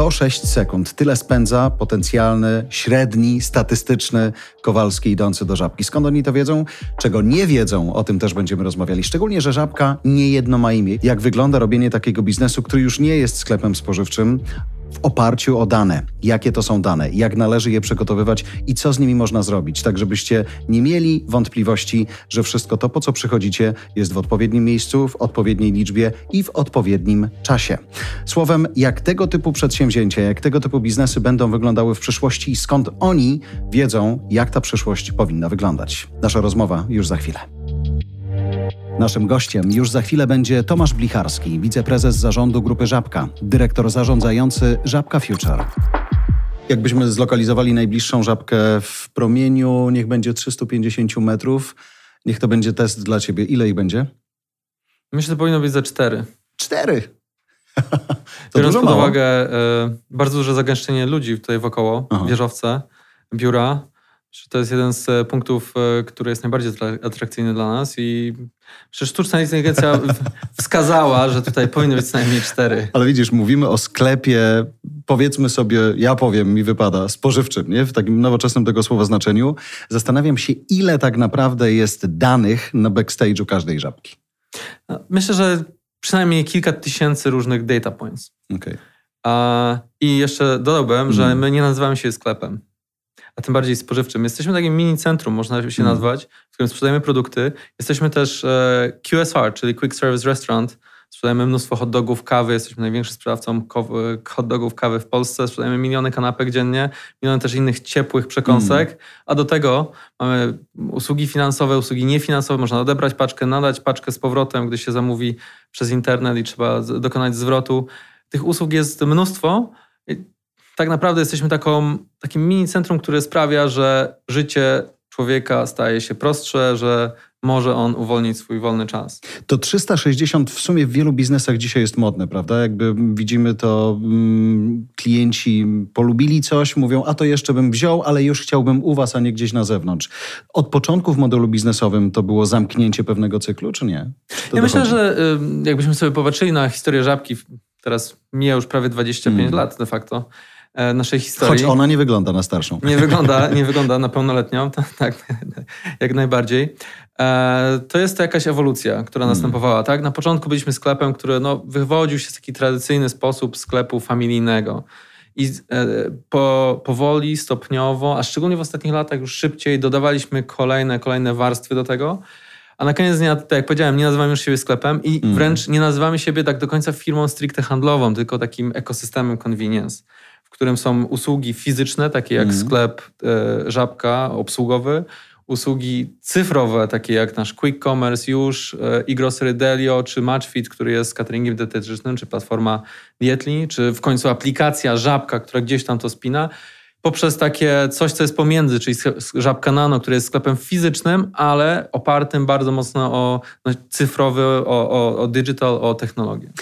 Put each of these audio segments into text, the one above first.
To 6 sekund. Tyle spędza potencjalny, średni, statystyczny Kowalski idący do żabki. Skąd oni to wiedzą? Czego nie wiedzą, o tym też będziemy rozmawiali. Szczególnie, że żabka nie jedno ma imię. Jak wygląda robienie takiego biznesu, który już nie jest sklepem spożywczym, w oparciu o dane. Jakie to są dane, jak należy je przygotowywać i co z nimi można zrobić, tak żebyście nie mieli wątpliwości, że wszystko to, po co przychodzicie, jest w odpowiednim miejscu, w odpowiedniej liczbie i w odpowiednim czasie. Słowem, jak tego typu przedsięwzięcia, jak tego typu biznesy będą wyglądały w przyszłości i skąd oni wiedzą, jak ta przyszłość powinna wyglądać. Nasza rozmowa już za chwilę. Naszym gościem już za chwilę będzie Tomasz Blicharski, wiceprezes zarządu Grupy Żabka, dyrektor zarządzający Żabka Future. Jakbyśmy zlokalizowali najbliższą żabkę w promieniu, niech będzie 350 metrów, niech to będzie test dla ciebie. Ile ich będzie? Myślę, że powinno być za cztery. Cztery! to Biorąc pod uwagę y, bardzo duże zagęszczenie ludzi tutaj wokoło, Aha. wieżowce, biura, to jest jeden z e, punktów, e, który jest najbardziej atrakcyjny dla nas i przecież sztuczna inteligencja wskazała, że tutaj powinno być co najmniej cztery. Ale widzisz, mówimy o sklepie, powiedzmy sobie, ja powiem, mi wypada, spożywczym, nie? w takim nowoczesnym tego słowa znaczeniu. Zastanawiam się, ile tak naprawdę jest danych na backstage'u każdej żabki. No, myślę, że przynajmniej kilka tysięcy różnych data points. Okay. I jeszcze dodałbym, że mhm. my nie nazywamy się sklepem a tym bardziej spożywczym. Jesteśmy takim mini centrum, można się mm. nazwać, w którym sprzedajemy produkty. Jesteśmy też e, QSR, czyli Quick Service Restaurant. Sprzedajemy mnóstwo hot dogów, kawy. Jesteśmy największym sprzedawcą e, hot dogów, kawy w Polsce. Sprzedajemy miliony kanapek dziennie, miliony też innych ciepłych przekąsek. Mm. A do tego mamy usługi finansowe, usługi niefinansowe. Można odebrać paczkę, nadać paczkę z powrotem, gdy się zamówi przez internet i trzeba dokonać zwrotu. Tych usług jest mnóstwo tak naprawdę jesteśmy taką, takim mini centrum, które sprawia, że życie człowieka staje się prostsze, że może on uwolnić swój wolny czas. To 360 w sumie w wielu biznesach dzisiaj jest modne, prawda? Jakby widzimy to, mm, klienci polubili coś, mówią, a to jeszcze bym wziął, ale już chciałbym u was, a nie gdzieś na zewnątrz. Od początku w modelu biznesowym to było zamknięcie pewnego cyklu, czy nie? To ja myślę, że jakbyśmy sobie popatrzyli na historię żabki, teraz mija już prawie 25 mm. lat de facto, naszej historii. Choć ona nie wygląda na starszą. Nie wygląda, nie wygląda na pełnoletnią, tak, jak najbardziej. E, to jest to jakaś ewolucja, która hmm. następowała. Tak? Na początku byliśmy sklepem, który no, wywodził się w taki tradycyjny sposób sklepu familijnego. I e, po, powoli, stopniowo, a szczególnie w ostatnich latach już szybciej dodawaliśmy kolejne, kolejne warstwy do tego. A na koniec dnia, tak jak powiedziałem, nie nazywamy już siebie sklepem i mm. wręcz nie nazywamy siebie tak do końca firmą stricte handlową, tylko takim ekosystemem convenience w którym są usługi fizyczne, takie jak mm. sklep e, Żabka obsługowy, usługi cyfrowe, takie jak nasz Quick Commerce już, e-grocery Delio, czy Matchfit, który jest cateringiem dietetycznym, czy platforma Dietli, czy w końcu aplikacja Żabka, która gdzieś tam to spina, poprzez takie coś, co jest pomiędzy, czyli Żabka Nano, który jest sklepem fizycznym, ale opartym bardzo mocno o no, cyfrowy, o, o, o digital, o technologię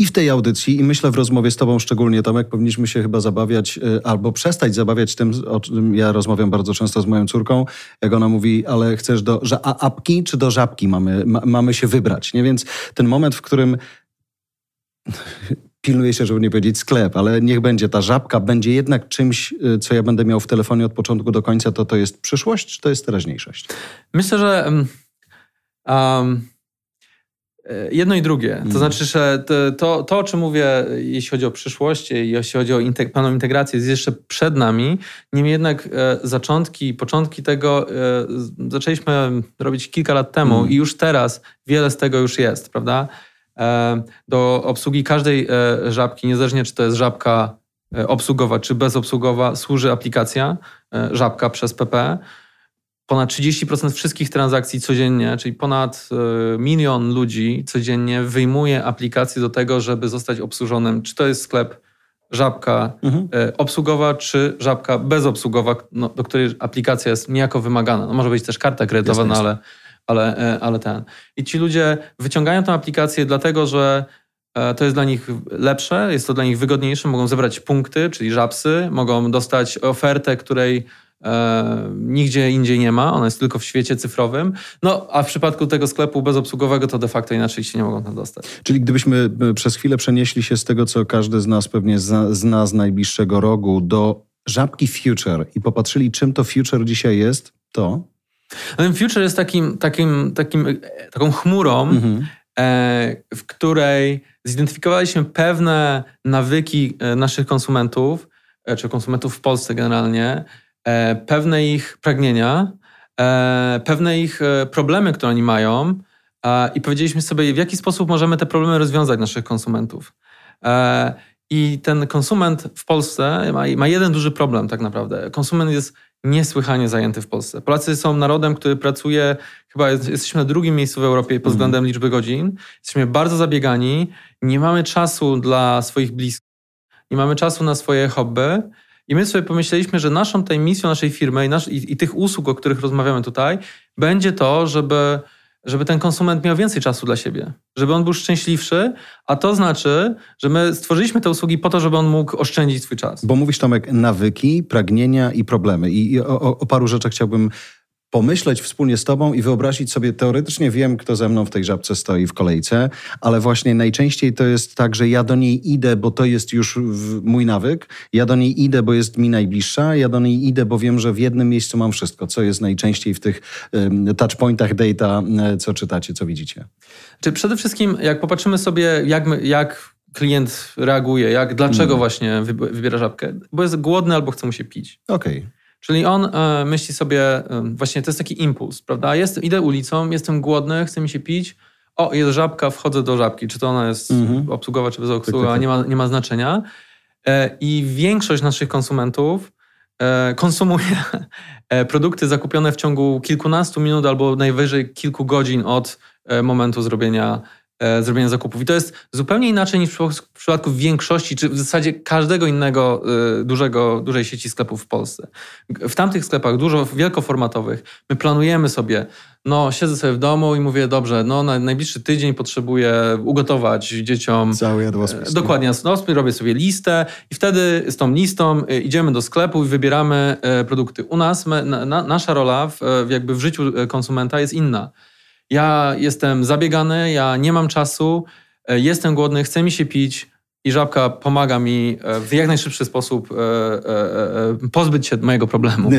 i w tej audycji, i myślę w rozmowie z Tobą szczególnie, Tomek, powinniśmy się chyba zabawiać y, albo przestać zabawiać tym, o czym ja rozmawiam bardzo często z moją córką, jak ona mówi, ale chcesz do że a apki czy do żabki mamy, ma, mamy się wybrać. Nie? Więc ten moment, w którym pilnuję się, żeby nie powiedzieć sklep, ale niech będzie ta żabka, będzie jednak czymś, y, co ja będę miał w telefonie od początku do końca, to to jest przyszłość, czy to jest teraźniejszość? Myślę, że um, E, jedno i drugie. To mm. znaczy, że to, to, o czym mówię, jeśli chodzi o przyszłość, jeśli chodzi o integ- pełną integrację, jest jeszcze przed nami. Niemniej jednak e, zaczątki, początki tego e, zaczęliśmy robić kilka lat temu mm. i już teraz wiele z tego już jest, prawda? E, do obsługi każdej e, żabki, niezależnie czy to jest żabka e, obsługowa czy bezobsługowa, służy aplikacja żabka przez PP ponad 30% wszystkich transakcji codziennie, czyli ponad e, milion ludzi codziennie wyjmuje aplikację do tego, żeby zostać obsłużonym. Czy to jest sklep żabka mhm. E, obsługowa, czy żabka bezobsługowa, no, do której aplikacja jest niejako wymagana. No, może być też karta kredytowa, no, ale, ale, e, ale ten. I ci ludzie wyciągają tę aplikację dlatego, że to jest dla nich lepsze, jest to dla nich wygodniejsze, mogą zebrać punkty, czyli żabsy, mogą dostać ofertę, której e, nigdzie indziej nie ma, ona jest tylko w świecie cyfrowym. No, a w przypadku tego sklepu bezobsługowego to de facto inaczej się nie mogą tam dostać. Czyli gdybyśmy e, przez chwilę przenieśli się z tego, co każdy z nas pewnie zna, zna z najbliższego rogu, do żabki Future i popatrzyli, czym to Future dzisiaj jest, to... Ten Future jest takim, takim, takim, taką chmurą, mhm. e, w której zidentyfikowaliśmy pewne nawyki e, naszych konsumentów, e, czy konsumentów w Polsce generalnie, e, pewne ich pragnienia, pewne ich problemy, które oni mają i powiedzieliśmy sobie, w jaki sposób możemy te problemy rozwiązać naszych konsumentów. I ten konsument w Polsce ma, ma jeden duży problem tak naprawdę. Konsument jest niesłychanie zajęty w Polsce. Polacy są narodem, który pracuje, chyba jesteśmy na drugim miejscu w Europie pod mhm. względem liczby godzin. Jesteśmy bardzo zabiegani, nie mamy czasu dla swoich bliskich, nie mamy czasu na swoje hobby. I my sobie pomyśleliśmy, że naszą tej misją naszej firmy i, nasz, i, i tych usług, o których rozmawiamy tutaj, będzie to, żeby żeby ten konsument miał więcej czasu dla siebie, żeby on był szczęśliwszy, a to znaczy, że my stworzyliśmy te usługi po to, żeby on mógł oszczędzić swój czas. Bo mówisz Tomek, nawyki, pragnienia i problemy. I, i o, o, paru rzeczach chciałbym pomyśleć wspólnie z Tobą i wyobrazić sobie, teoretycznie wiem, kto ze mną w tej żabce stoi w kolejce, ale właśnie najczęściej to jest tak, że ja do niej idę, bo to jest już mój nawyk, ja do niej idę, bo jest mi najbliższa, ja do niej idę, bo wiem, że w jednym miejscu mam wszystko, co jest najczęściej w tych touchpointach data, e, co czytacie, co widzicie. Czy przede wszystkim, jak popatrzymy sobie, jak, my, jak klient reaguje, jak, dlaczego hmm. właśnie wybiera żabkę, bo jest głodny albo chce mu się pić. Okej. Okay. Czyli on e, myśli sobie, e, właśnie to jest taki impuls, prawda? Jest, idę ulicą, jestem głodny, chce mi się pić. O, jest żabka, wchodzę do żabki. Czy to ona jest mhm. obsługowa, czy bezobsługowa, tak, tak, tak. nie, ma, nie ma znaczenia. E, I większość naszych konsumentów konsumuje produkty zakupione w ciągu kilkunastu minut albo najwyżej kilku godzin od momentu zrobienia zrobienia zakupów. I to jest zupełnie inaczej niż w przypadku większości, czy w zasadzie każdego innego e, dużego, dużej sieci sklepów w Polsce. W tamtych sklepach, dużo wielkoformatowych, my planujemy sobie, no siedzę sobie w domu i mówię, dobrze, no na najbliższy tydzień potrzebuję ugotować dzieciom. Cały jadłospis. E, dokładnie, no, robię sobie listę i wtedy z tą listą idziemy do sklepu i wybieramy produkty. U nas, my, na, nasza rola w, jakby w życiu konsumenta jest inna ja jestem zabiegany, ja nie mam czasu, e, jestem głodny, chce mi się pić i żabka pomaga mi e, w jak najszybszy sposób e, pozbyć się mojego problemu.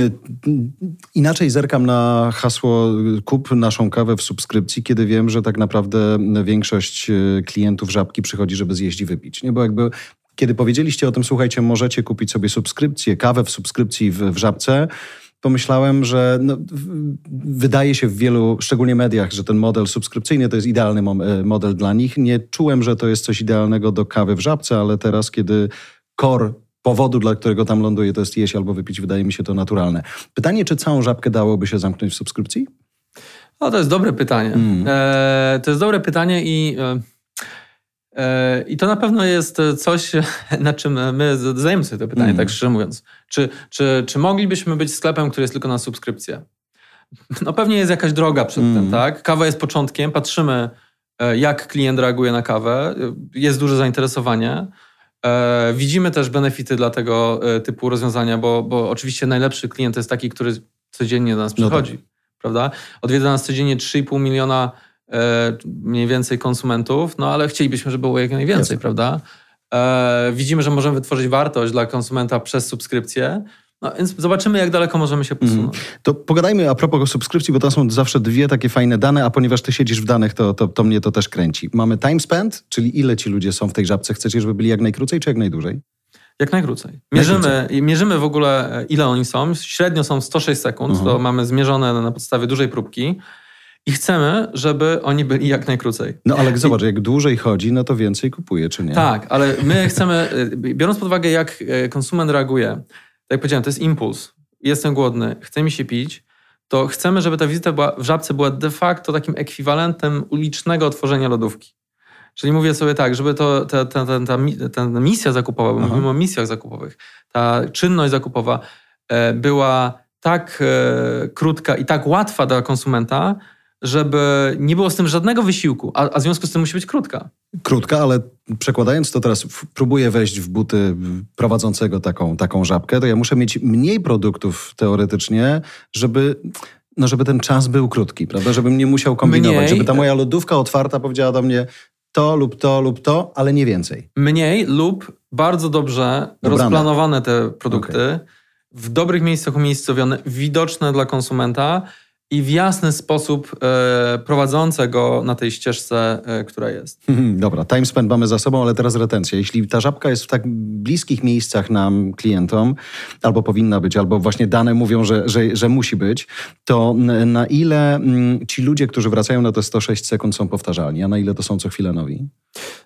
Inaczej zerkam na hasło kup naszą kawę w subskrypcji, kiedy wiem, że tak naprawdę większość klientów żabki przychodzi, żeby zjeść i wypić. Nie? Bo jakby kiedy powiedzieliście o tym, słuchajcie, możecie kupić sobie subskrypcję, kawę w subskrypcji w, w żabce, pomyślałem, że no, wydaje się w wielu, szczególnie mediach, że ten model subskrypcyjny to jest idealny e, model dla nich. Nie czułem, że to jest coś idealnego do kawy w żabce, ale teraz, kiedy core powodu, dla którego tam ląduje, to jest jeść albo wypić, wydaje mi się to naturalne. Pytanie, czy całą żabkę dałoby się zamknąć w subskrypcji? No, to jest dobre pytanie. Mm. E, to jest dobre pytanie i... E E, I to na pewno jest coś, na czym my zadajemy sobie to pytanie, mm. tak szczerze mówiąc. Czy, czy, czy moglibyśmy być sklepem, który jest tylko na subskrypcję? No pewnie jest jakaś droga przed mm. tym, tak? Kawa jest początkiem, patrzymy e, jak klient reaguje na kawę, jest duże zainteresowanie. E, widzimy też benefity dla tego typu rozwiązania, bo, bo oczywiście najlepszy klient jest taki, który codziennie do nas przychodzi, no tak. prawda? Odwiedza nas codziennie 3,5 miliona E, mniej więcej konsumentów, no ale chcielibyśmy, żeby było jak najwięcej, Jasne. prawda? E, widzimy, że możemy wytworzyć wartość dla konsumenta przez subskrypcję. No, więc zobaczymy, jak daleko możemy się posunąć. Mm. To pogadajmy a propos subskrypcji, bo to są zawsze dwie takie fajne dane, a ponieważ ty siedzisz w danych, to, to, to mnie to też kręci. Mamy time spent, czyli ile ci ludzie są w tej żabce. Chcecie, żeby byli jak najkrócej, czy jak najdłużej? Jak najkrócej. Mierzymy, mierzymy w ogóle, ile oni są. Średnio są 106 sekund, uh -huh. to mamy zmierzone na podstawie dużej próbki i chcemy, żeby oni byli jak najkrócej. No ale zobacz, I... jak dłużej chodzi, no to więcej kupuje, czy nie? Tak, ale my chcemy, y, biorąc pod uwagę, jak y, konsument reaguje, tak jak powiedziałem, to jest impuls. Jestem głodny, chce mi się pić, to chcemy, żeby ta wizyta była, w żabce była de facto takim ekwiwalentem ulicznego otworzenia lodówki. Czyli mówię sobie tak, żeby to, ta, ta, ta, ta, misja zakupowa, bo Aha. mówimy o misjach zakupowych, ta czynność zakupowa e, była tak e, krótka i tak łatwa dla konsumenta, żeby nie było z tym żadnego wysiłku, a, a w związku z tym musi być krótka. Krótka, ale przekładając to teraz, próbuję wejść w buty prowadzącego taką, taką żabkę, to ja muszę mieć mniej produktów teoretycznie, żeby no żeby ten czas był krótki, prawda? Żebym nie musiał kombinować, mniej. żeby ta moja lodówka otwarta powiedziała do mnie to lub to lub to, ale nie więcej. Mniej lub bardzo dobrze Dobrane. rozplanowane te produkty, okay. w dobrych miejscach umiejscowione, widoczne dla konsumenta, i w jasny sposób e, prowadzącego na tej ścieżce, e, która jest. Dobra, time spend mamy za sobą, ale teraz retencja. Jeśli ta żabka jest w tak bliskich miejscach nam, klientom, albo powinna być, albo właśnie dane mówią, że, że, że musi być, to na ile mm, ci ludzie, którzy wracają na te 106 sekund są powtarzalni, a na ile to są co chwilę nowi?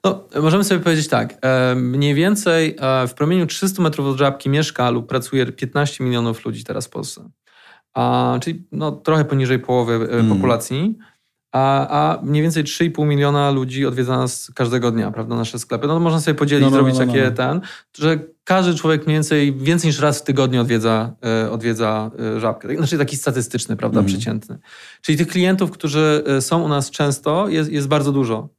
No, możemy sobie powiedzieć tak. E, mniej więcej e, w promieniu 300 metrów od żabki mieszka lub pracuje 15 milionów ludzi teraz w Polsce a, czyli no, trochę poniżej połowy mm. populacji, a, a mniej więcej 3,5 miliona ludzi odwiedza nas każdego dnia, prawda, nasze sklepy. No to można sobie podzielić, no, no, zrobić no, no takie no. ten, że każdy człowiek mniej więcej więcej niż raz w tygodniu odwiedza, e, odwiedza e, żabkę. Znaczy taki statystyczny, prawda, mm. przeciętny. Czyli tych klientów, którzy są u nas często, jest, jest bardzo dużo.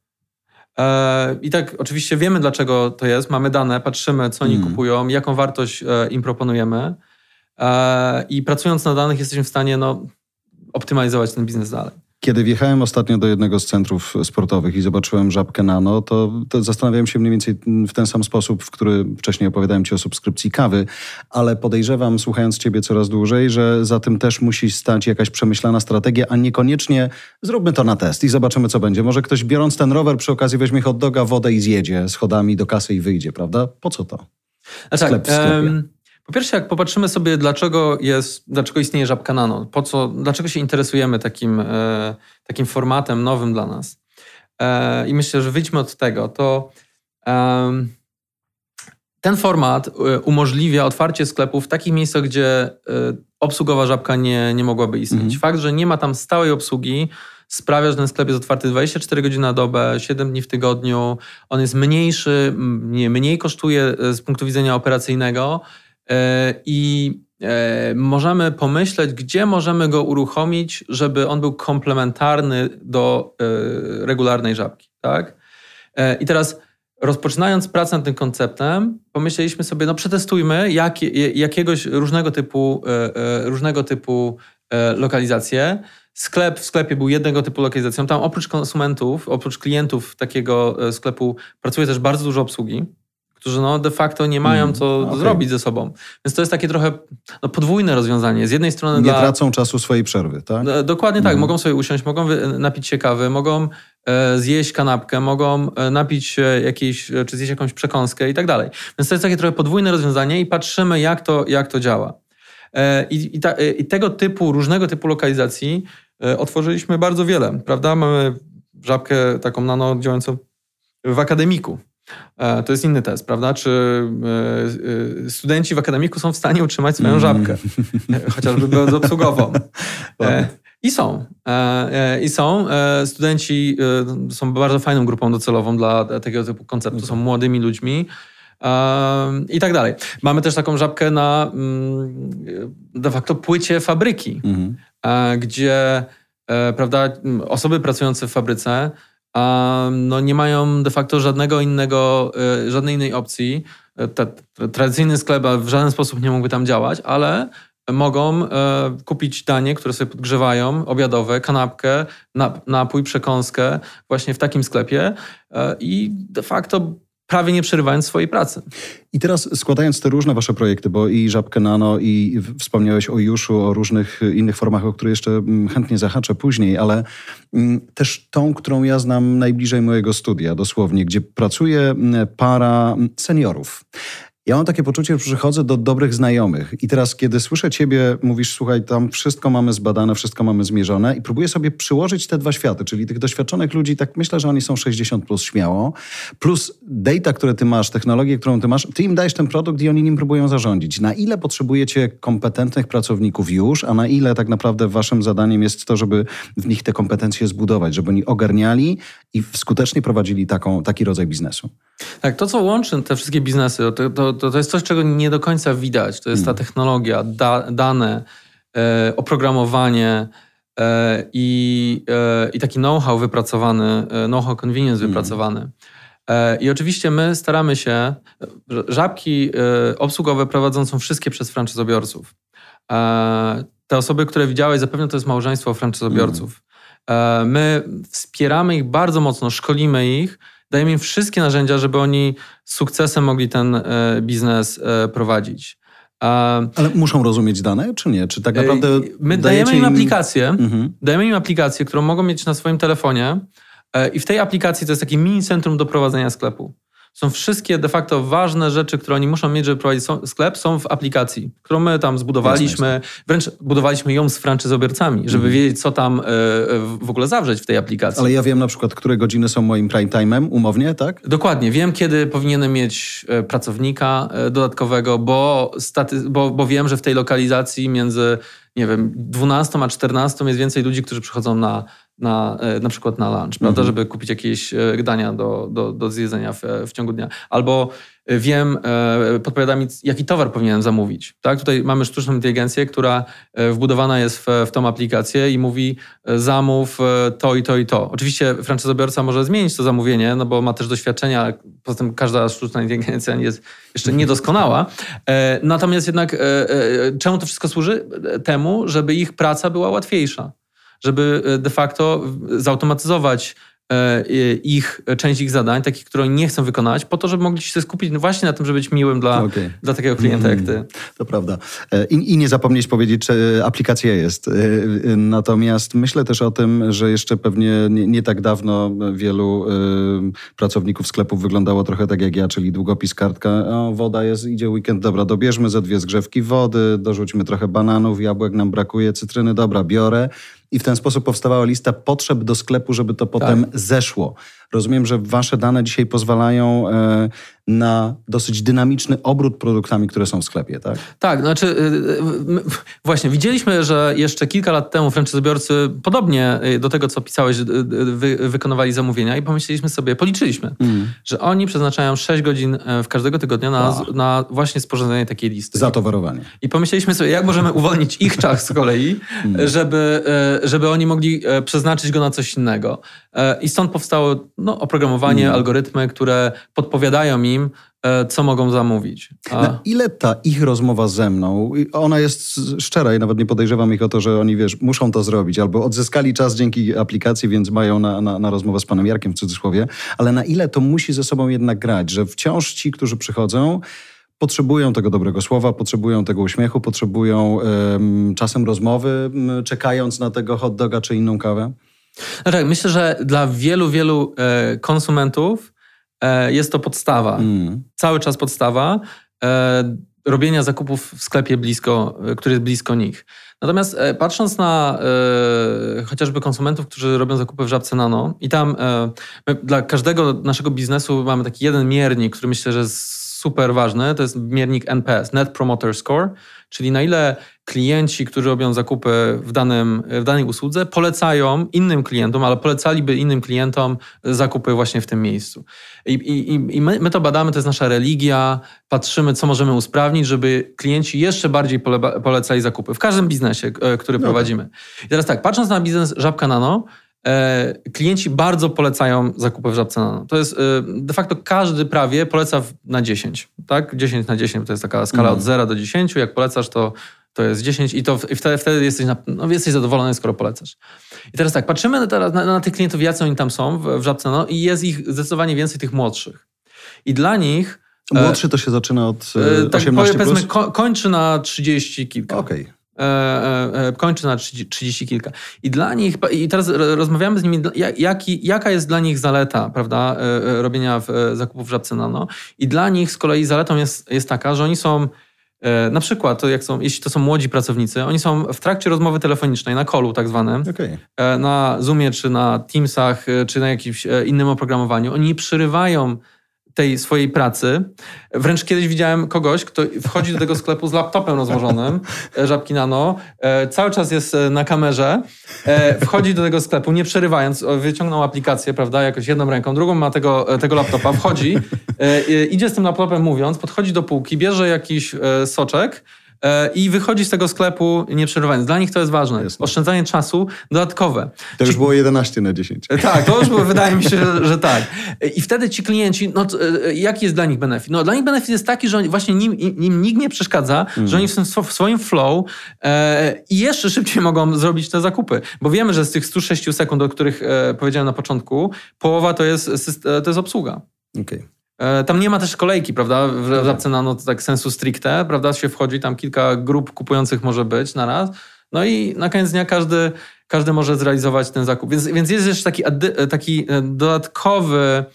I tak oczywiście wiemy, dlaczego to jest. Mamy dane, patrzymy, co oni mm. kupują, jaką wartość im proponujemy. E, i pracując na danych jesteśmy w stanie no, optymalizować ten biznes dalej. Kiedy wjechałem ostatnio do jednego z centrów sportowych i zobaczyłem żabkę nano, to, to zastanawiałem się mniej więcej w ten sam sposób, w który wcześniej opowiadałem ci o subskrypcji kawy, ale podejrzewam, słuchając ciebie coraz dłużej, że za tym też musi stać jakaś przemyślana strategia, a niekoniecznie zróbmy to na test i zobaczymy, co będzie. Może ktoś biorąc ten rower przy okazji weźmie hot doga, wodę i zjedzie schodami do kasy i wyjdzie, prawda? Po co to? A tak, Sklep po pierwsze, jak popatrzymy sobie, dlaczego, jest, dlaczego istnieje Żabka Nano, po co, dlaczego się interesujemy takim, e, takim formatem nowym dla nas. E, I myślę, że wyjdźmy od tego, to e, ten format e, umożliwia otwarcie sklepów w takich miejscach, gdzie e, obsługowa żabka nie, nie mogłaby istnieć. Mhm. Fakt, że nie ma tam stałej obsługi, sprawia, że ten sklep jest otwarty 24 godziny na dobę, 7 dni w tygodniu. On jest mniejszy, nie, mniej kosztuje e, z punktu widzenia operacyjnego I e, możemy pomyśleć, gdzie możemy go uruchomić, żeby on był komplementarny do e, regularnej żabki. Tak? I teraz rozpoczynając pracę nad tym konceptem, pomyśleliśmy sobie, no przetestujmy jak, jakiegoś różnego typu, różnego typu lokalizacje. Sklep w sklepie był jednego typu lokalizacją. Tam oprócz konsumentów, oprócz klientów takiego sklepu pracuje też bardzo dużo obsługi którzy no de facto nie mają mm, co okay. zrobić ze sobą. Więc to jest takie trochę no, podwójne rozwiązanie. Z jednej strony... Nie dla... tracą czasu swojej przerwy, tak? E, dokładnie tak. Mm. Mogą sobie usiąść, mogą napić się kawy, mogą e, zjeść kanapkę, mogą e, napić się jakiejś, e, czy zjeść jakąś przekąskę i tak dalej. Więc to jest takie trochę podwójne rozwiązanie i patrzymy, jak to, jak to działa. I, i, ta, I, tego typu, różnego typu lokalizacji otworzyliśmy bardzo wiele, prawda? Mamy żabkę taką nano działającą w akademiku. E, to jest inny test, prawda? Czy e, e, studenci w akademiku są w stanie utrzymać swoją mm. żabkę, chociażby bezobsługową. I są. I są. Studenci są bardzo fajną grupą docelową dla tego typu konceptu. Są młodymi ludźmi. I tak dalej. Mamy też taką żabkę na mm, de facto płycie fabryki, mm. gdzie prawda, osoby pracujące w fabryce no nie mają de facto żadnego innego, e, żadnej innej opcji. E, tradycyjny sklep w żaden sposób nie mógłby tam działać, ale mogą e, kupić danie, które sobie podgrzewają, obiadowe, kanapkę, napój, przekąskę właśnie w takim sklepie i de facto prawie nie przerywając swojej pracy. I teraz składając te różne wasze projekty, bo i Żabkę Nano, i wspomniałeś o Juszu, o różnych innych formach, o które jeszcze mm, chętnie zahaczę później, ale mm, też tą, którą ja znam najbliżej mojego studia, dosłownie, gdzie pracuje mm, para seniorów. Ja mam takie poczucie, że przychodzę do dobrych znajomych i teraz, kiedy słyszę ciebie, mówisz, słuchaj, tam wszystko mamy zbadane, wszystko mamy zmierzone i próbuję sobie przyłożyć te dwa światy, czyli tych doświadczonych ludzi, tak myślę, że oni są 60 plus śmiało, plus data, które ty masz, technologię, którą ty masz, ty im dajesz ten produkt i oni nim próbują zarządzić. Na ile potrzebujecie kompetentnych pracowników już, a na ile tak naprawdę waszym zadaniem jest to, żeby w nich te kompetencje zbudować, żeby oni ogarniali i skutecznie prowadzili taką, taki rodzaj biznesu? Tak, to co łączy te wszystkie biznesy, to, to, to jest coś, czego nie do końca widać. To jest ta hmm. technologia, da, dane, e, oprogramowanie, i, i taki know-how wypracowany, know-how convenience mm. wypracowany. I oczywiście my staramy się, żabki obsługowe prowadzone są wszystkie przez franczyzobiorców. Te osoby, które widziałeś, zapewne to jest małżeństwo franczyzobiorców. Mm. My wspieramy ich bardzo mocno, szkolimy ich, dajemy im wszystkie narzędzia, żeby oni z sukcesem mogli ten e, biznes e, prowadzić. Ale muszą rozumieć dane, czy nie? Czy tak naprawdę. My dajemy im, im aplikację, mhm. dajemy im aplikację, którą mogą mieć na swoim telefonie, e, i w tej aplikacji to jest takie mini centrum do prowadzenia sklepu są wszystkie de facto ważne rzeczy, które oni muszą mieć, żeby prowadzić sklep, są w aplikacji, którą my tam zbudowaliśmy. Wręcz budowaliśmy ją z franczyzobiorcami, żeby mm. wiedzieć, co tam e, w ogóle zawrzeć w tej aplikacji. Ale ja wiem na przykład, które godziny są moim prime time'em umownie, tak? Dokładnie. Wiem, kiedy powinienem mieć e, pracownika e, dodatkowego, bo, staty, bo, bo wiem, że w tej lokalizacji między nie wiem, 12 a 14 jest więcej ludzi, którzy przychodzą na na, e, na przykład na lunch, prawda, mhm. żeby kupić jakieś e, dania do, do, do zjedzenia w, w ciągu dnia. Albo wiem, e, podpowiada mi, jaki towar powinienem zamówić. Tak? Tutaj mamy sztuczną inteligencję, która wbudowana jest w, w tą aplikację i mówi zamów to i to i to. Oczywiście franczyzobiorca może zmienić to zamówienie, no bo ma też doświadczenia, poza tym każda sztuczna inteligencja jest jeszcze niedoskonała. Natomiast jednak czemu to wszystko służy? Temu, żeby ich praca była łatwiejsza żeby e, de facto zautomatyzować E, ich, część ich zadań, takich, które nie chcą wykonać, po to, żeby mogli się skupić właśnie na tym, żeby być miłym dla, okay. dla takiego klienta jak ty. Mm, to prawda. E, I, I, nie zapomnieć powiedzieć, czy aplikacja jest. E, natomiast myślę też o tym, że jeszcze pewnie nie, nie tak dawno wielu pracowników sklepów wyglądało trochę tak jak ja, czyli długopis, kartka, o, woda jest, idzie weekend, dobra, dobierzmy ze dwie zgrzewki wody, dorzućmy trochę bananów, jabłek nam brakuje, cytryny, dobra, biorę i w ten sposób powstawała lista potrzeb do sklepu, żeby to potem tak. zeszło. Rozumiem, że wasze dane dzisiaj pozwalają e, na dosyć dynamiczny obrót produktami, które są w sklepie, tak? Tak, znaczy y, y, właśnie widzieliśmy, że jeszcze kilka lat temu franczyzobiorcy podobnie y, do tego, co pisałeś, wy, wykonywali zamówienia i pomyśleliśmy sobie, policzyliśmy, mm. że oni przeznaczają 6 godzin e, w każdego tygodnia na, wow. na właśnie sporządzenie takiej listy. Zatowarowanie. I pomyśleliśmy sobie, jak możemy uwolnić ich czas z kolei, mm. żeby, e, żeby oni mogli przeznaczyć go na coś innego. I stąd powstało no, oprogramowanie, mm. algorytmy, które podpowiadają im, e, co mogą zamówić. A... Na ile ta ich rozmowa ze mną, ona jest szczera i nawet nie podejrzewam ich o to, że oni, wiesz, muszą to zrobić, albo odzyskali czas dzięki aplikacji, więc mają na, na, na rozmowę z panem Jarkiem w cudzysłowie, ale na ile to musi ze sobą jednak grać, że wciąż ci, którzy przychodzą, potrzebują tego dobrego słowa, potrzebują tego uśmiechu, potrzebują czasem rozmowy, czekając na tego hot doga czy inną kawę? No tak, myślę, że dla wielu, wielu e, konsumentów e, jest to podstawa. Mm. Cały czas podstawa e, robienia zakupów w sklepie blisko, który jest blisko nich. Natomiast patrząc na chociażby konsumentów, którzy robią zakupy w Żabce Nano i tam dla każdego naszego biznesu mamy taki jeden miernik, który myślę, że jest super ważny, to jest miernik NPS, Net Promoter Score, czyli na ile klienci, którzy robią zakupy w, danym, w danej usłudze, polecają innym klientom, ale polecaliby innym klientom zakupy właśnie w tym miejscu. I, i, i my, my, to badamy, to jest nasza religia, patrzymy, co możemy usprawnić, żeby klienci jeszcze bardziej pole, polecali zakupy w każdym biznesie, e, który no prowadzimy. I teraz tak, patrząc na biznes Żabka Nano, e, klienci bardzo polecają zakupy w Żabce Nano. To jest e, de facto każdy prawie poleca na 10, tak? 10 na 10 to jest taka skala mm. od 0 do 10. Jak polecasz, to to jest 10 i to i wtedy, wtedy jesteś, na, no, jesteś zadowolony, skoro polecasz. I teraz tak, patrzymy teraz na, na tych klientów, jacy oni tam są w, w Żabce, no i jest ich zdecydowanie więcej tych młodszych. I dla nich... E, Młodszy to się zaczyna od e, tak, 18 powiedzmy, ko, kończy na 30 kilka. Okej. Okay. E, e, kończy na 30, 30, kilka. I dla nich, i teraz rozmawiamy z nimi, jaki, jaka jest dla nich zaleta, prawda, e, robienia w, zakupów w Żabce Nano. I dla nich z kolei zaletą jest, jest taka, że oni są E, na przykład, jak są, jeśli to są młodzi pracownicy, oni są w trakcie rozmowy telefonicznej, na kolu tak zwanym, okay. na Zoomie, czy na Teamsach, e, czy na jakimś e, innym oprogramowaniu. Oni nie przerywają tej swojej pracy. Wręcz kiedyś widziałem kogoś, kto wchodzi do tego sklepu z laptopem rozłożonym, e, Żabki Nano, e, cały czas jest e, na kamerze, wchodzi do tego sklepu, nie przerywając, wyciągnął aplikację, prawda, jakoś jedną ręką, drugą ma tego, tego laptopa, wchodzi, idzie z tym laptopem mówiąc, podchodzi do półki, bierze jakiś soczek, i wychodzi z tego sklepu nieprzerywając. Dla nich to jest ważne. Jasne. Oszczędzanie czasu dodatkowe. To już było 11 na 10. E, Tak, to już było, wydaje mi się, że, że tak. E, I wtedy ci klienci, no e, jaki jest dla nich benefit? No dla nich benefit jest taki, że oni, właśnie nim, nim nikt nie przeszkadza, że oni w, tym, w swoim flow e, i jeszcze szybciej mogą zrobić te zakupy. Bo wiemy, że z tych 106 sekund, o których e, powiedziałem na początku, połowa to jest, e, to jest obsługa. Okej. E, Tam nie ma też kolejki, prawda? W żabce na no to tak sensu stricte, prawda? Się wchodzi, tam kilka grup kupujących może być na raz. No i na koniec dnia każdy, każdy może zrealizować ten zakup. Więc, więc jest jeszcze taki, addy- taki e, dodatkowy,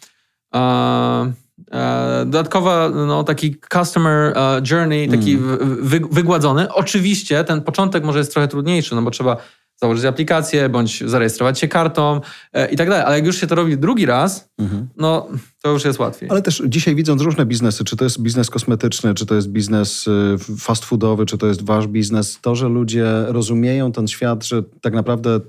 e, e, dodatkowa, no, taki customer e, journey, taki wy, wy, wygładzony. Oczywiście ten początek może jest trochę trudniejszy, no bo trzeba założyć aplikację, bądź zarejestrować się kartą e, i tak dalej. Ale jak już się to robi drugi raz, no to już jest łatwiej. Ale też dzisiaj widząc różne biznesy, czy to jest biznes kosmetyczny, czy to jest biznes y, fast foodowy, czy to jest wasz biznes, to, że ludzie rozumieją ten świat, że tak naprawdę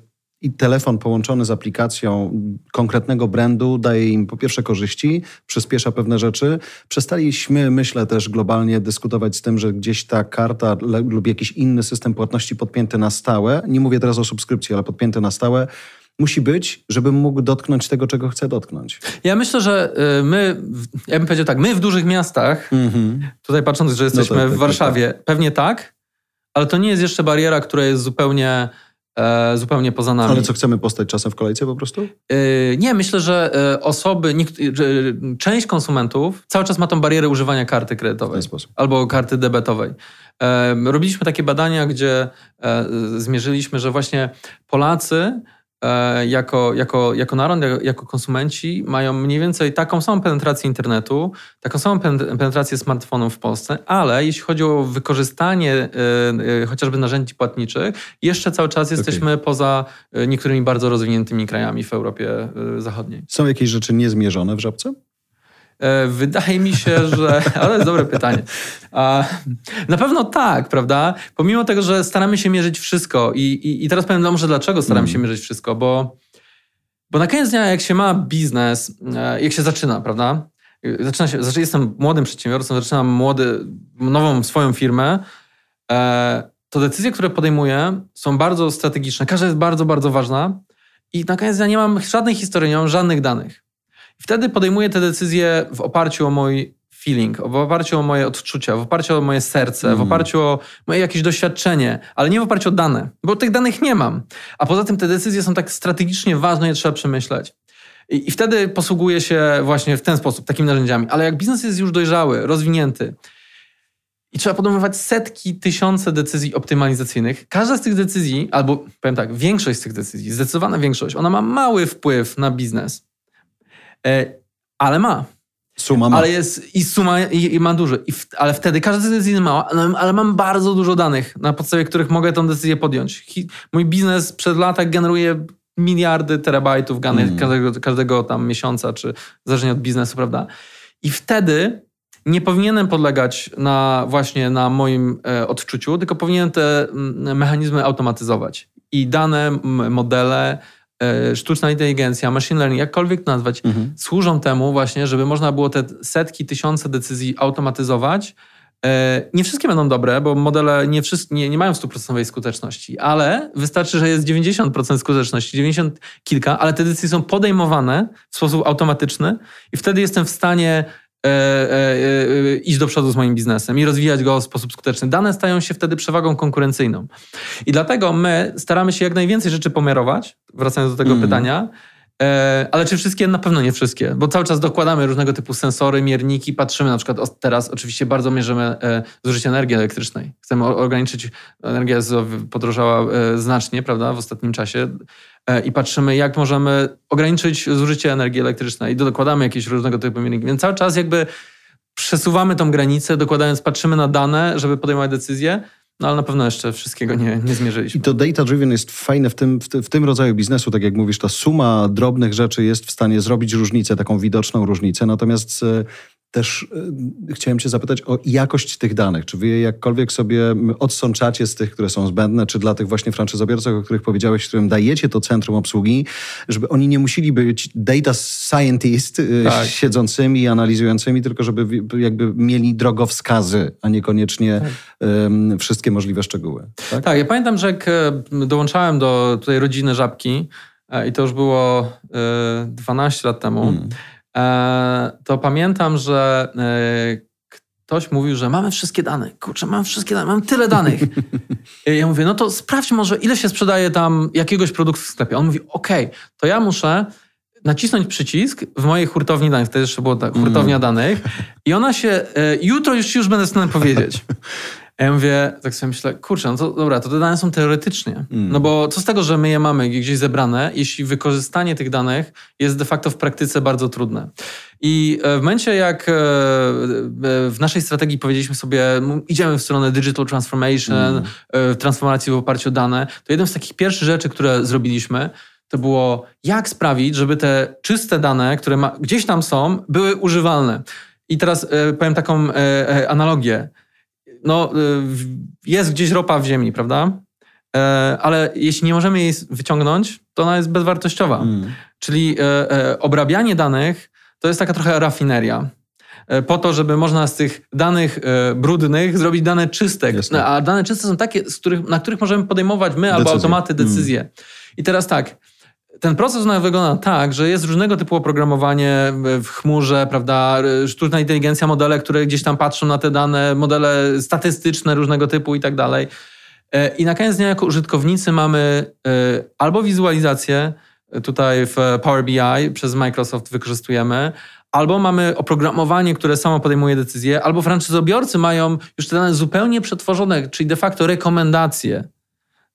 i telefon połączony z aplikacją konkretnego brandu daje im po pierwsze korzyści, przyspiesza pewne rzeczy. Przestaliśmy, myślę, też globalnie dyskutować z tym, że gdzieś ta karta lub jakiś inny system płatności podpięty na stałe, nie mówię teraz o subskrypcji, ale podpięty na stałe, musi być, żebym mógł dotknąć tego, czego chcę dotknąć. Ja myślę, że y, my, ja bym powiedział tak, my w dużych miastach, tutaj patrząc, że jesteśmy tak, tak, w Warszawie, pewnie tak, ale to nie jest jeszcze bariera, która jest zupełnie, e, zupełnie poza nami. Ale co, chcemy postać czasem w kolejce po prostu? Y, Nie, myślę, że e, osoby, niekt- że część konsumentów cały czas ma tą barierę używania karty W kredytowej ten sposób. albo karty debetowej. E, Robiliśmy takie badania, gdzie e, zmierzyliśmy, że właśnie Polacy e, jako, jako, jako naród, jako- konsumenci mają mniej więcej taką samą penetrację internetu, taką samą pen- penetrację smartfonów w Polsce, ale jeśli chodzi o wykorzystanie e, e, chociażby narzędzi płatniczych, jeszcze cały czas jesteśmy poza e, niektórymi bardzo rozwiniętymi krajami w Europie e, Zachodniej. Są jakieś rzeczy niezmierzone w żabce? E, Wydaje mi się, że. Ale to jest dobre pytanie. Na pewno tak, prawda? Pomimo tego, że staramy się mierzyć wszystko, i, i, i teraz powiem może dlaczego staramy się mierzyć wszystko, bo, bo na koniec dnia, jak się ma biznes, e, jak się zaczyna, prawda? Zaczyna się, znaczy jestem młodym przedsiębiorcą, zaczynam młody, nową swoją firmę, e, to decyzje, które podejmuję, są bardzo strategiczne. Każda jest bardzo, bardzo ważna. I na koniec dnia nie mam żadnej historii, nie mam żadnych danych. Wtedy podejmuję te decyzje w oparciu o mój feeling, w oparciu o moje odczucia, w oparciu o moje serce, w oparciu o moje jakieś doświadczenie, ale nie w oparciu o dane, bo tych danych nie mam. A poza tym te decyzje są tak strategicznie ważne, je trzeba przemyśleć. I, I wtedy posługuję się właśnie w ten sposób, takimi narzędziami. Ale jak biznes jest już dojrzały, rozwinięty i trzeba podejmować setki, tysiące decyzji optymalizacyjnych, każda z tych decyzji, albo powiem tak, większość z tych decyzji, zdecydowana większość, ona ma mały wpływ na biznes. E, ale ma. Suma ma. Ale jest i suma i, i ma dużo. I w, ale wtedy każda decyzja jest mała, ale, ale mam bardzo dużo danych, na podstawie których mogę tę decyzję podjąć. Hi, mój biznes przed latach generuje miliardy terabajtów danych Mm. każdego, każdego tam miesiąca, czy zależnie od biznesu, prawda? I wtedy nie powinienem podlegać na właśnie na moim e, odczuciu, tylko powinienem te mm, mechanizmy automatyzować. I dane, m, modele, sztuczna inteligencja, machine learning, jakkolwiek nazwać, Mhm. służą temu właśnie, żeby można było te setki, tysiące decyzji automatyzować. E, Nie wszystkie będą dobre, bo modele nie, wszystkie, nie, nie mają stuprocentowej skuteczności, ale wystarczy, że jest 90% skuteczności, 90 kilka, ale te decyzje są podejmowane w sposób automatyczny i wtedy jestem w stanie e, e, e, iść do przodu z moim biznesem i rozwijać go w sposób skuteczny. Dane stają się wtedy przewagą konkurencyjną. I dlatego my staramy się jak najwięcej rzeczy pomiarować, wracając do tego Mhm. pytania, E, ale czy wszystkie? Na pewno nie wszystkie, bo cały czas dokładamy różnego typu sensory, mierniki, patrzymy na przykład teraz oczywiście bardzo mierzymy e, zużycie energii elektrycznej. Chcemy ograniczyć, energia podrożała e, znacznie, prawda, w ostatnim czasie e, i patrzymy jak możemy ograniczyć zużycie energii elektrycznej i dokładamy jakieś różnego typu mierniki. Więc cały czas jakby przesuwamy tą granicę, dokładając, patrzymy na dane, żeby podejmować decyzje, no ale na pewno jeszcze wszystkiego nie, nie zmierzyliśmy. I to data-driven jest fajne w tym, w, w tym rodzaju biznesu, tak jak mówisz, ta suma drobnych rzeczy jest w stanie zrobić różnicę, taką widoczną różnicę. Natomiast e, też y, chciałem Cię zapytać o jakość tych danych. Czy Wy je jakkolwiek sobie odsączacie z tych, które są zbędne, czy dla tych właśnie franczyzobiorców, o których powiedziałeś, którym dajecie to centrum obsługi, żeby oni nie musieli być data scientist y, tak. siedzącymi i analizującymi, tylko żeby jakby mieli drogowskazy, a niekoniecznie tak. wszystkie możliwe szczegóły. Tak? tak, ja pamiętam, że jak e, dołączałem do tutaj rodziny Żabki e, i to już było 12 e, lat temu, hmm to pamiętam, że e, ktoś mówił, że mamy wszystkie dane. Kurczę, mam wszystkie dane, mam tyle danych. I ja mówię, no to sprawdź może, ile się sprzedaje tam jakiegoś produktu w sklepie. On mówi, okej, okay, to ja muszę nacisnąć przycisk w mojej hurtowni danych, to jeszcze była ta hurtownia mm. danych i ona się, e, jutro już, już będę w stanie powiedzieć. Ja mówię, tak sobie myślę, kurczę, no to dobra, to te dane są teoretycznie. Mm. No bo co z tego, że my je mamy gdzieś zebrane, jeśli wykorzystanie tych danych jest de facto w praktyce bardzo trudne. I e, w momencie, jak e, e, w naszej strategii powiedzieliśmy sobie, idziemy w stronę digital transformation, mm. transformacji w oparciu o dane, to jeden z takich pierwszych rzeczy, które zrobiliśmy, to było jak sprawić, żeby te czyste dane, które ma, gdzieś tam są, były używalne. I teraz powiem taką analogię no, y, jest gdzieś ropa w ziemi, prawda? E, ale jeśli nie możemy jej wyciągnąć, to ona jest bezwartościowa. Mm. Czyli e, e, obrabianie danych to jest taka trochę rafineria. Po to, żeby można z tych danych brudnych zrobić dane czyste. A dane czyste są takie, których, na których możemy podejmować my decyzje. albo automaty decyzje. Mm. I teraz tak, ten proces wygląda tak, że jest różnego typu oprogramowanie w chmurze, prawda, sztuczna inteligencja, modele, które gdzieś tam patrzą na te dane, modele statystyczne różnego typu i tak dalej. E, I na koniec dnia jako użytkownicy mamy e, albo wizualizację, e, tutaj w Power BI przez Microsoft wykorzystujemy, albo mamy oprogramowanie, które samo podejmuje decyzje, albo franczyzobiorcy mają już te dane zupełnie przetworzone, czyli de facto rekomendacje.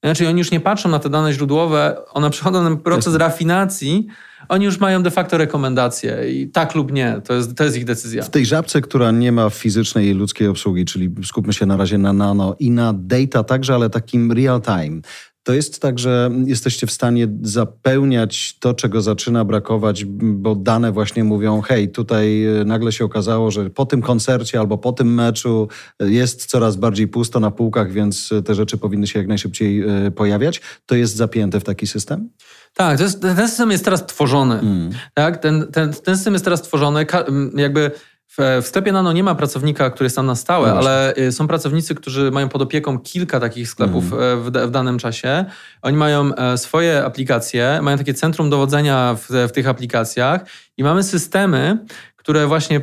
Znaczy oni już nie patrzą na te dane źródłowe, one przechodzą ten proces rafinacji, oni już mają de facto rekomendacje i tak lub nie, to jest, to jest ich decyzja. W tej żabce, która nie ma fizycznej i ludzkiej obsługi, czyli skupmy się na razie na nano i na data także, ale takim real time, to jest tak, że jesteście w stanie zapełniać to, czego zaczyna brakować, bo dane właśnie mówią: hej, tutaj e, nagle się okazało, że po tym koncercie albo po tym meczu jest coraz bardziej pusto na półkach, więc te rzeczy powinny się jak najszybciej e, pojawiać. To jest zapięte w taki system? Tak, jest, ten system jest teraz tworzony. Mm. Tak? Ten, ten, ten system jest teraz tworzony, jakby w, sklepie Nano nie ma pracownika, który jest tam na stałe, no ale y, są pracownicy, którzy mają pod opieką kilka takich sklepów mm. w, w, danym czasie. Oni mają e, swoje aplikacje, mają takie centrum dowodzenia w, w tych aplikacjach i mamy systemy, które właśnie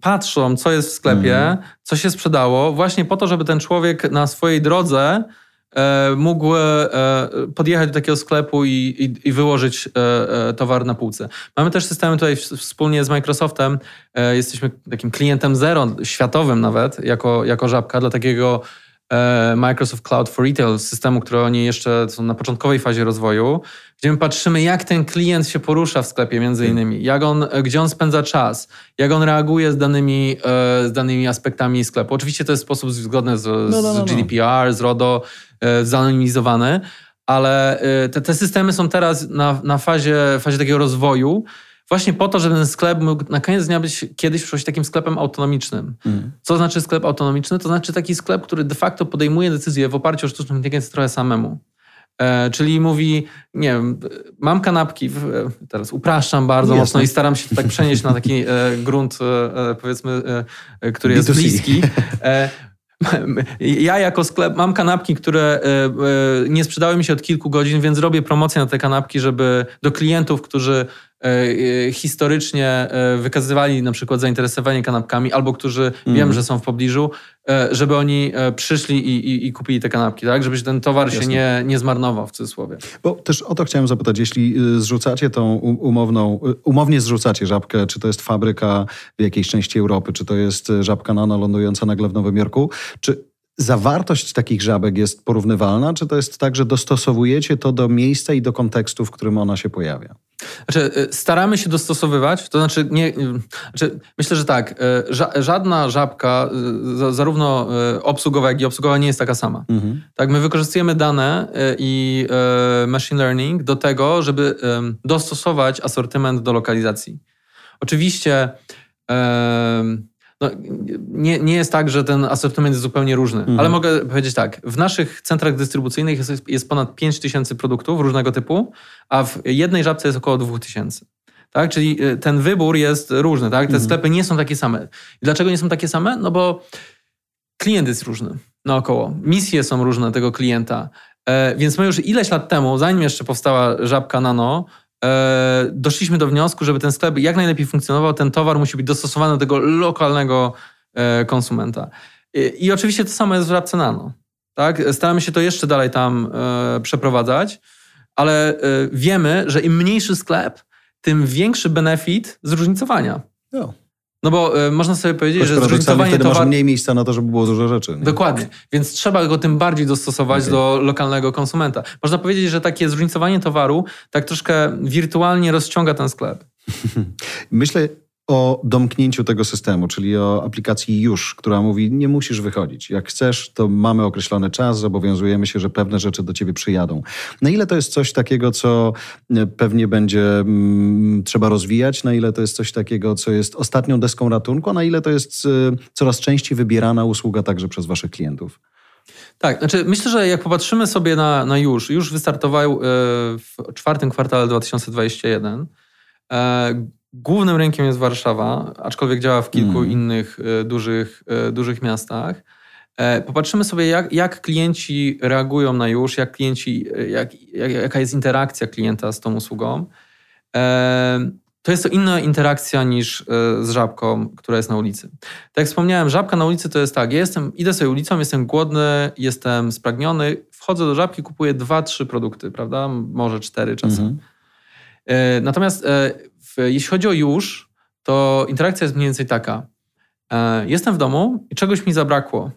patrzą, co jest w sklepie, mm. co się sprzedało, właśnie po to, żeby ten człowiek na swojej drodze mógł e, podjechać do takiego sklepu i, i, i, wyłożyć e, towar na półce. Mamy też systemy tutaj wspólnie z Microsoftem. Jesteśmy takim klientem zero, światowym nawet, jako, jako żabka dla takiego Microsoft Cloud for Retail, systemu, który oni jeszcze są na początkowej fazie rozwoju, gdzie my patrzymy, jak ten klient się porusza w sklepie między hmm. innymi, jak on, gdzie on spędza czas, jak on reaguje z danymi, z danymi aspektami sklepu. Oczywiście to jest sposób zgodny z, no, no, no, z GDPR, z RODO, E, zanonimizowane, ale e, te, te systemy są teraz na, na fazie, fazie takiego rozwoju, właśnie po to, żeby ten sklep mógł na koniec dnia być kiedyś w przyszłości takim sklepem autonomicznym. Mm. Co znaczy sklep autonomiczny? To znaczy taki sklep, który de facto podejmuje decyzje w oparciu o sztuczną inteligencję trochę samemu. E, czyli mówi, nie wiem, mam kanapki, w, e, teraz upraszczam bardzo Jasne. mocno i staram się tak przenieść na taki e, grunt, e, powiedzmy, który jest B2C. bliski. Ja jako sklep mam kanapki, które e, e, nie sprzedały mi się od kilku godzin, więc robię promocję na te kanapki, żeby do klientów, którzy historycznie e, wykazywali na przykład zainteresowanie kanapkami, albo którzy mm. wiem, że są w pobliżu, e, żeby oni przyszli i, i, i kupili te kanapki, tak? Żeby ten towar Jasne. się nie, nie zmarnował w cudzysłowie. Bo też o to chciałem zapytać, jeśli zrzucacie tą umowną, umownie zrzucacie żabkę, czy to jest fabryka w jakiejś części Europy, czy to jest żabka nano lądująca nagle w Nowym Jorku, czy zawartość takich żabek jest porównywalna, czy to jest tak, że dostosowujecie to do miejsca i do kontekstu, w którym ona się pojawia? Znaczy, y, staramy się dostosowywać, to znaczy, nie, y, znaczy myślę, że tak, y, żadna żabka, zarówno obsługowa, jak i obsługowa, nie jest taka sama. Mhm. Tak, my wykorzystujemy dane i machine learning do tego, żeby dostosować asortyment do lokalizacji. Oczywiście no, nie, nie jest tak, że ten asortyment jest zupełnie różny, mhm. ale mogę powiedzieć tak, w naszych centrach dystrybucyjnych jest, jest ponad 5 tysięcy produktów różnego typu, a w jednej żabce jest około 2 tysięcy. Tak? Czyli e, ten wybór jest różny, tak? Te mhm. sklepy nie są takie same. Dlaczego nie są takie same? No bo klient jest różny naokoło. Misje są różne tego klienta. E, więc my już ileś lat temu, zanim jeszcze powstała żabka Nano, doszliśmy do wniosku, żeby ten sklep jak najlepiej funkcjonował, ten towar musi być dostosowany do tego lokalnego e, konsumenta. I, I, oczywiście to samo jest w żabce Nano. Tak? Staramy się to jeszcze dalej tam e, przeprowadzać, ale e, wiemy, że im mniejszy sklep, tym większy benefit zróżnicowania. No. No bo y, można sobie powiedzieć, Choć że zróżnicowanie wtedy towar... masz mniej miejsca na to, żeby było dużo rzeczy. Nie? Dokładnie. Więc trzeba go tym bardziej dostosować okay. do lokalnego konsumenta. Można powiedzieć, że takie zróżnicowanie towaru tak troszkę wirtualnie rozciąga ten sklep. Myślę, o domknięciu tego systemu, czyli o aplikacji już, która mówi, nie musisz wychodzić. Jak chcesz, to mamy określony czas, zobowiązujemy się, że pewne rzeczy do ciebie przyjadą. Na ile to jest coś takiego, co e, pewnie będzie mm, trzeba rozwijać, na ile to jest coś takiego, co jest ostatnią deską ratunku, a na ile to jest y, coraz częściej wybierana usługa także przez waszych klientów? Tak, znaczy myślę, że jak popatrzymy sobie na, na już, już wystartował e, w czwartym kwartale 2021. Głównym rynkiem jest Warszawa, aczkolwiek działa w kilku mm. innych e, dużych, e, dużych miastach. E, popatrzymy sobie, jak, jak klienci reagują na już, jak klienci, jak, jak, jaka jest interakcja klienta z tą usługą. To jest to inna interakcja niż z żabką, która jest na ulicy. Tak jak wspomniałem, żabka na ulicy to jest tak, ja jestem, idę sobie ulicą, jestem głodny, jestem spragniony, wchodzę do żabki, kupuję dwa, trzy produkty, prawda? Może cztery czasem. Mm -hmm. Natomiast jeśli chodzi o już, to interakcja jest mniej więcej taka. E, jestem w domu i czegoś mi zabrakło.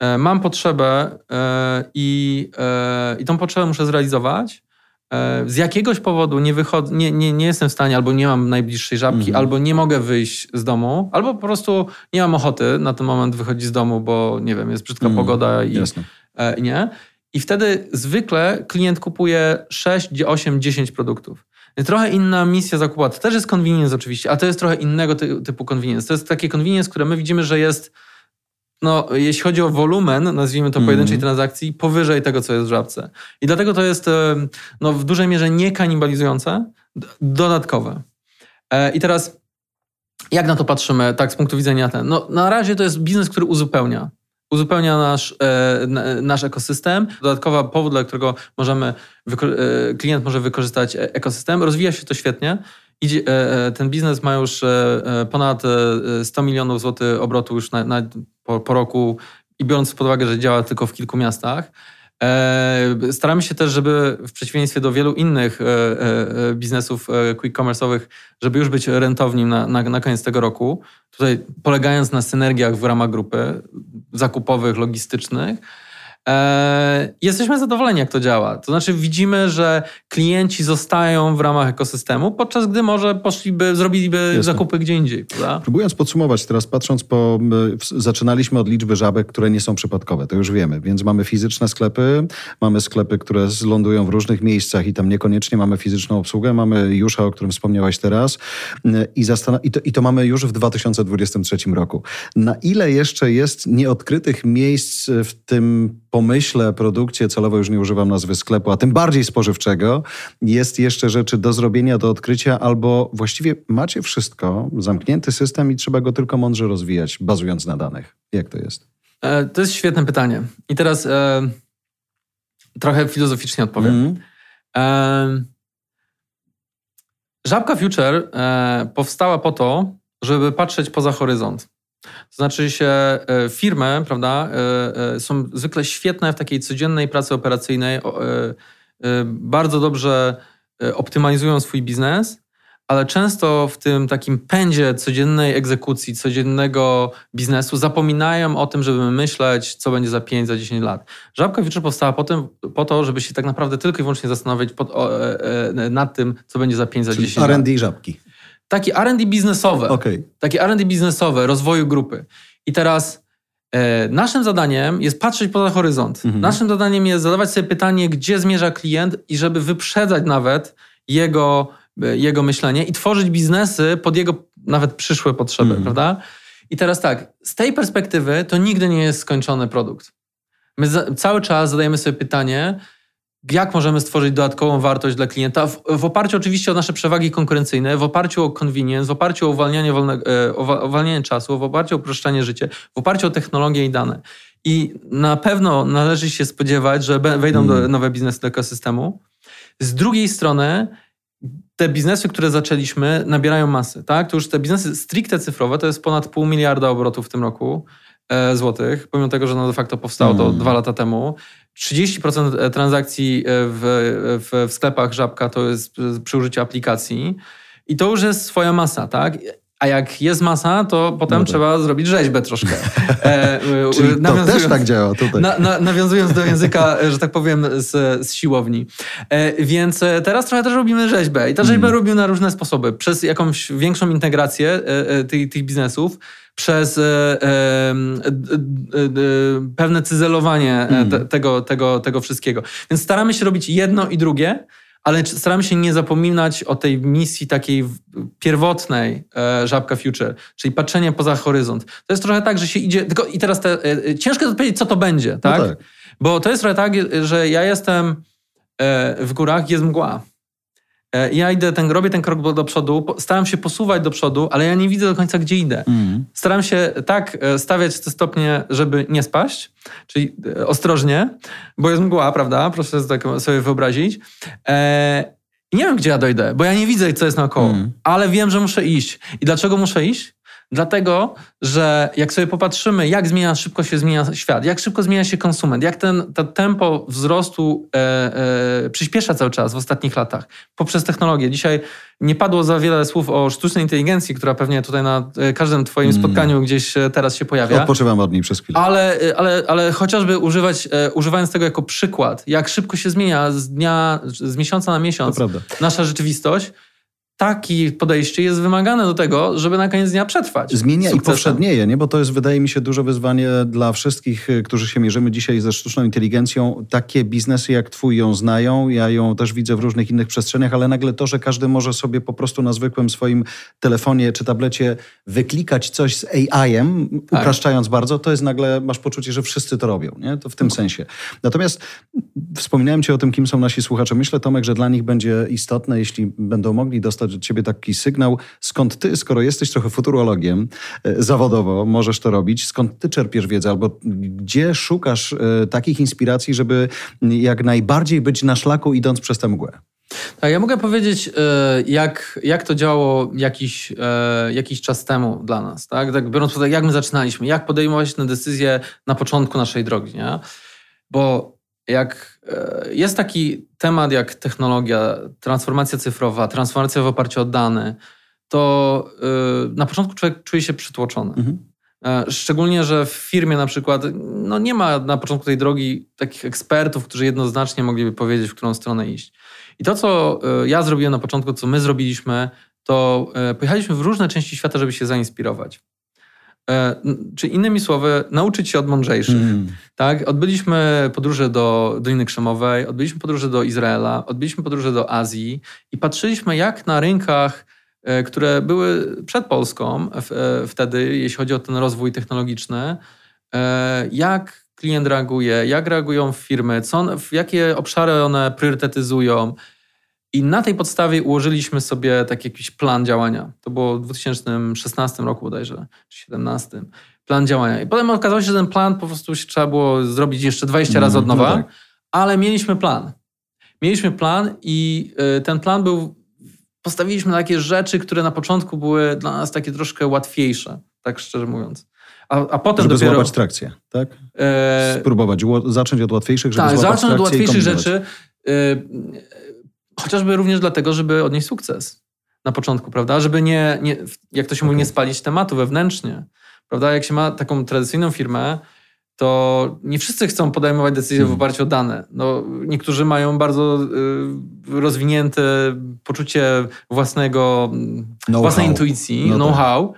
E, mam potrzebę e, i, i tą potrzebę muszę zrealizować. Z jakiegoś powodu nie, wychodzę, nie, nie, nie jestem w stanie, albo nie mam najbliższej żabki, mhm. albo nie mogę wyjść z domu, albo po prostu nie mam ochoty na ten moment wychodzić z domu, bo nie wiem, jest brzydka mhm. pogoda i, i nie. I wtedy zwykle klient kupuje 6, 8, 10 produktów. Trochę inna misja zakupu. To też jest convenience oczywiście, a to jest trochę innego ty typu convenience. To jest takie convenience, które my widzimy, że jest, no, jeśli chodzi o wolumen, nazwijmy to pojedynczej mm. transakcji, powyżej tego, co jest w żabce. I dlatego to jest no, w dużej mierze nie kanibalizujące, dodatkowe. E, I teraz jak na to patrzymy, tak z punktu widzenia ten? No, na razie to jest biznes, który uzupełnia uzupełnia nasz, e, nasz ekosystem. Dodatkowy powód, dla którego możemy, e, klient może wykorzystać e, ekosystem. Rozwija się to świetnie. Idzie, ten biznes ma już ponad 100 milionów złotych obrotu już na, na, po, po roku i biorąc pod uwagę, że działa tylko w kilku miastach, staramy się też, żeby w przeciwieństwie do wielu innych e, e, biznesów quick commerce'owych, żeby już być rentownym na, na, na koniec tego roku. Tutaj polegając na synergiach w ramach grupy zakupowych, logistycznych, E, jesteśmy zadowoleni, jak to działa. To znaczy, widzimy, że klienci zostają w ramach ekosystemu, podczas gdy może poszliby, zrobiliby Jasne. zakupy gdzie indziej. Prawda? Próbując podsumować, teraz patrząc po. Zaczynaliśmy od liczby żabek, które nie są przypadkowe, to już wiemy, więc mamy fizyczne sklepy, mamy sklepy, które lądują w różnych miejscach i tam niekoniecznie mamy fizyczną obsługę. Mamy Jusza, o którym wspomniałaś teraz, i, i, to, i to mamy już w 2023 roku. Na ile jeszcze jest nieodkrytych miejsc w tym pomyśle, produkcie, celowo już nie używam nazwy sklepu, a tym bardziej spożywczego, jest jeszcze rzeczy do zrobienia, do odkrycia, albo właściwie macie wszystko, zamknięty system i trzeba go tylko mądrze rozwijać, bazując na danych. Jak to jest? E, to jest świetne pytanie. I teraz e, trochę filozoficznie odpowiem. Mm. E, Żabka Future e, powstała po to, żeby patrzeć poza horyzont. To znaczy się e, firmy, prawda, e, e, są zwykle świetne w takiej codziennej pracy operacyjnej, bardzo dobrze optymalizują swój biznes, ale często w tym takim pędzie codziennej egzekucji, codziennego biznesu zapominają o tym, żeby myśleć, co będzie za 5, za 10 lat. Żabka Future powstała po, tym, po to, żeby się tak naprawdę tylko i wyłącznie zastanowić pod, o, nad tym, co będzie za 5, za Czyli 10 R&D lat. R&D żabki. Takie R&D biznesowe. Okay. Takie R&D biznesowe, rozwoju grupy. I teraz e, naszym zadaniem jest patrzeć poza horyzont. Mhm. Naszym zadaniem jest zadawać sobie pytanie, gdzie zmierza klient i żeby wyprzedzać nawet jego, e, jego myślenie i tworzyć biznesy pod jego nawet przyszłe potrzeby, Mhm. prawda? I teraz tak, z tej perspektywy to nigdy nie jest skończony produkt. My za, cały czas zadajemy sobie pytanie, jak możemy stworzyć dodatkową wartość dla klienta, w, w oparciu oczywiście o nasze przewagi konkurencyjne, w oparciu o convenience, w oparciu o uwalnianie, wolne, e, o wa- uwalnianie czasu, w oparciu o uproszczanie życia, w oparciu o technologię i dane. I na pewno należy się spodziewać, że wejdą do, Mm. nowe biznesy do ekosystemu. Z drugiej strony, te biznesy, które zaczęliśmy, nabierają masy. Tak? To już te biznesy stricte cyfrowe to jest ponad pół miliarda obrotów w tym roku e, złotych, pomimo tego, że no de facto powstało to Mm. dwa lata temu. 30% transakcji e, w, w, w sklepach Żabka to jest e, przy użyciu aplikacji i to już jest swoja masa, tak? A jak jest masa, to potem No tak. trzeba zrobić rzeźbę troszkę. E, e, Czyli to też tak działa tutaj. na, na, nawiązując do języka, e, że tak powiem, z, z siłowni. E, więc e, teraz trochę też robimy rzeźbę. I ta rzeźbę Mm. robimy na różne sposoby. Przez jakąś większą integrację e, tych, tych biznesów, przez pewne cyzelowanie Mm. te, tego, tego, tego wszystkiego. Więc staramy się robić jedno i drugie, ale staramy się nie zapominać o tej misji takiej pierwotnej e, Żabka Future, czyli patrzenie poza horyzont. To jest trochę tak, że się idzie... Tylko I teraz te, e, e, ciężko jest odpowiedzieć, co to będzie, tak? No tak. Bo to jest trochę tak, że ja jestem w górach, jest mgła. E, Ja idę, ten, robię ten krok do- przodu, staram się posuwać do przodu, ale ja nie widzę do końca, gdzie idę. Mm. Staram się tak e, stawiać te stopnie, żeby nie spaść, czyli e, ostrożnie, bo jest mgła, prawda? Proszę tak sobie wyobrazić. E, i nie wiem, gdzie ja dojdę, bo ja nie widzę, co jest naokoło, Mm. ale wiem, że muszę iść. I dlaczego muszę iść? Dlatego, że jak sobie popatrzymy, jak zmienia, szybko się zmienia świat, jak szybko zmienia się konsument, jak ten, to tempo wzrostu e, e, przyspiesza cały czas w ostatnich latach poprzez technologię. Dzisiaj nie padło za wiele słów o sztucznej inteligencji, która pewnie tutaj na e, każdym twoim Mm. spotkaniu gdzieś e, teraz się pojawia. Odpoczywam od niej przez chwilę. Ale, ale, ale chociażby używać, e, używając tego jako przykład, jak szybko się zmienia z dnia, z miesiąca na miesiąc nasza rzeczywistość, takie podejście jest wymagane do tego, żeby na koniec dnia przetrwać. Zmienia i sukcesem. powszednieje, nie? bo to jest, wydaje mi się, duże wyzwanie dla wszystkich, y, którzy się mierzymy dzisiaj ze sztuczną inteligencją. Takie biznesy jak twój ją znają, ja ją też widzę w różnych innych przestrzeniach, ale nagle to, że każdy może sobie po prostu na zwykłym swoim telefonie czy tablecie wyklikać coś z AI-em, Tak. upraszczając bardzo, to jest nagle, masz poczucie, że wszyscy to robią. Nie? To w tym sensie. Natomiast wspominałem ci o tym, kim są nasi słuchacze. Myślę, Tomek, że dla nich będzie istotne, jeśli będą mogli dostać od ciebie taki sygnał, skąd ty, skoro jesteś trochę futurologiem e, zawodowo, możesz to robić, skąd ty czerpiesz wiedzę, albo gdzie szukasz e, takich inspiracji, żeby jak najbardziej być na szlaku, idąc przez tę mgłę. Tak, ja mogę powiedzieć, e, jak, jak to działo jakiś, jakiś czas temu dla nas. Tak? tak biorąc pod uwagę, jak my zaczynaliśmy, jak podejmować tę decyzję na początku naszej drogi. Nie? Bo jak e, jest taki temat jak technologia, transformacja cyfrowa, transformacja w oparciu o dane, to e, na początku człowiek czuje się przytłoczony. Mhm. E, Szczególnie, że w firmie na przykład no nie ma na początku tej drogi takich ekspertów, którzy jednoznacznie mogliby powiedzieć, w którą stronę iść. I to, co ja zrobiłem na początku, co my zrobiliśmy, to pojechaliśmy w różne części świata, żeby się zainspirować. E, Czy innymi słowy, nauczyć się od mądrzejszych. Mm. Tak? Odbyliśmy podróże do Doliny Krzemowej, odbyliśmy podróże do Izraela, odbyliśmy podróże do Azji i patrzyliśmy, jak na rynkach, e, które były przed Polską e, wtedy, jeśli chodzi o ten rozwój technologiczny, jak klient reaguje, jak reagują firmy, co one, w jakie obszary one priorytetyzują. I na tej podstawie ułożyliśmy sobie taki jakiś plan działania. To było w 2016 roku bodajże, czy 2017. Plan działania. I potem okazało się, że ten plan po prostu trzeba było zrobić jeszcze 20 razy od No nowa, tak. ale mieliśmy plan. Mieliśmy plan i y, ten plan był, postawiliśmy takie rzeczy, które na początku były dla nas takie troszkę łatwiejsze, tak szczerze mówiąc. A, a potem Żeby dopiero... złapać trakcję, tak? e, Spróbować, zacząć od łatwiejszych, żeby tak, zacznę od łatwiejszych rzeczy. Chociażby również dlatego, żeby odnieść sukces na początku, prawda? Żeby nie, nie jak to się mówi, Okej. nie spalić tematu wewnętrznie. Prawda? Jak się ma taką tradycyjną firmę, to nie wszyscy chcą podejmować decyzje w Mhm. oparciu o dane. No, niektórzy mają bardzo y, rozwinięte poczucie własnego, Know-how. własnej intuicji, No tak. know-how.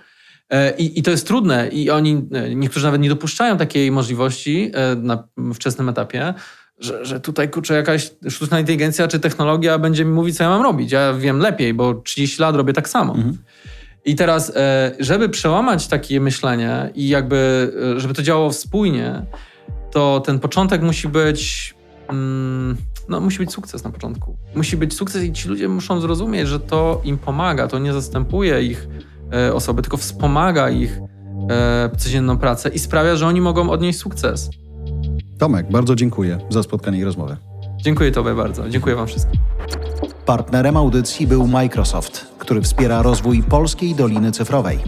E, I, I to jest trudne i oni, e, niektórzy nawet nie dopuszczają takiej możliwości e, na wczesnym etapie, że, że tutaj kurczę jakaś sztuczna inteligencja czy technologia będzie mi mówić, co ja mam robić. Ja wiem lepiej, bo 30 lat robię tak samo. Mhm. I teraz, e, żeby przełamać takie myślenie i jakby, e, żeby to działało spójnie, to ten początek musi być, mm, no musi być sukces na początku. Musi być sukces i ci ludzie muszą zrozumieć, że to im pomaga, to nie zastępuje ich e, osoby, tylko wspomaga ich codzienną pracę i sprawia, że oni mogą odnieść sukces. Tomek, bardzo dziękuję za spotkanie i rozmowę. Dziękuję Tobie bardzo. Dziękuję Wam wszystkim. Partnerem audycji był Microsoft, który wspiera rozwój polskiej Doliny Cyfrowej.